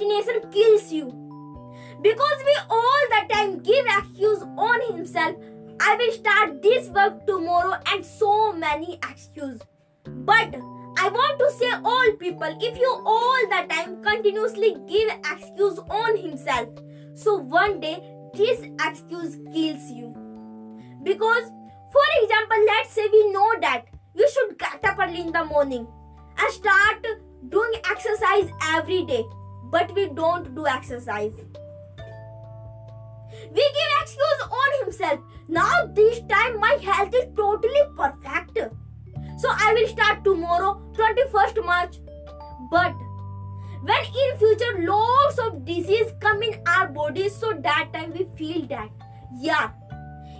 procrastination kills you. Because we all the time give excuse on himself. I will start this work tomorrow and so many excuse. But I want to say all people, if you all the time continuously give excuse on himself, so one day this excuse kills you. Because, for example, let's say we know that you should get up early in the morning and start doing exercise every day, but we don't do exercise. We give excuse on himself. Now this time my health is totally perfect. So I will start tomorrow, 21st March. But when in future lots of disease come in our bodies, so that time we feel that yeah,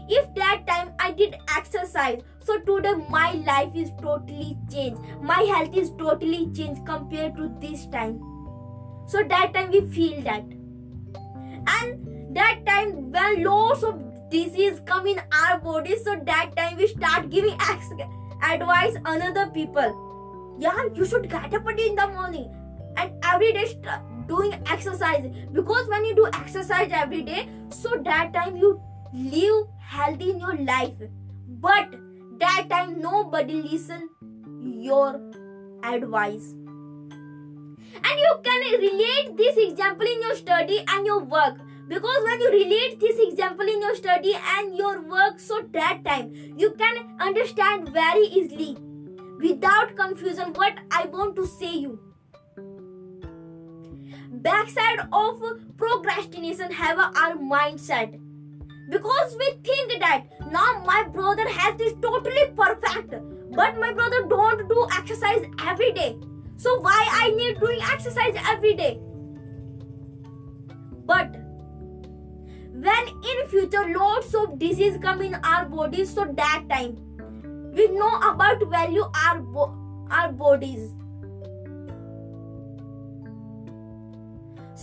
if that time I did exercise, so today my life is totally changed. My health is totally changed compared to this time. So that time we feel that. And that time when lots of disease come in our bodies, so that time we start giving advice another people. Yeah, you should get up in the morning and every day doing exercise because when you do exercise every day, so that time you live healthy in your life. But that time nobody listen your advice. And you can relate this example in your study and your work. Because when you relate this example in your study and your work so that time you can understand very easily without confusion what i want to say you. Backside of procrastination have our mindset. Because we think that now my brother has is totally perfect but my brother don't do exercise every day so why i need doing exercise every day? But when in future lots of disease come in our bodies so that time we know about value our bo- our bodies.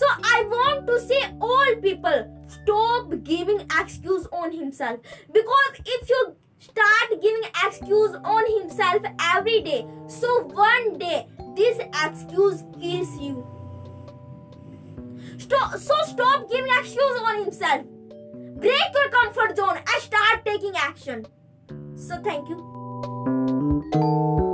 So i want to say all people stop giving excuse on himself. Because if you start giving excuse on himself every day so one day this excuse kills you Stop, so stop giving excuses on himself. Break your comfort zone and start taking action. So thank you.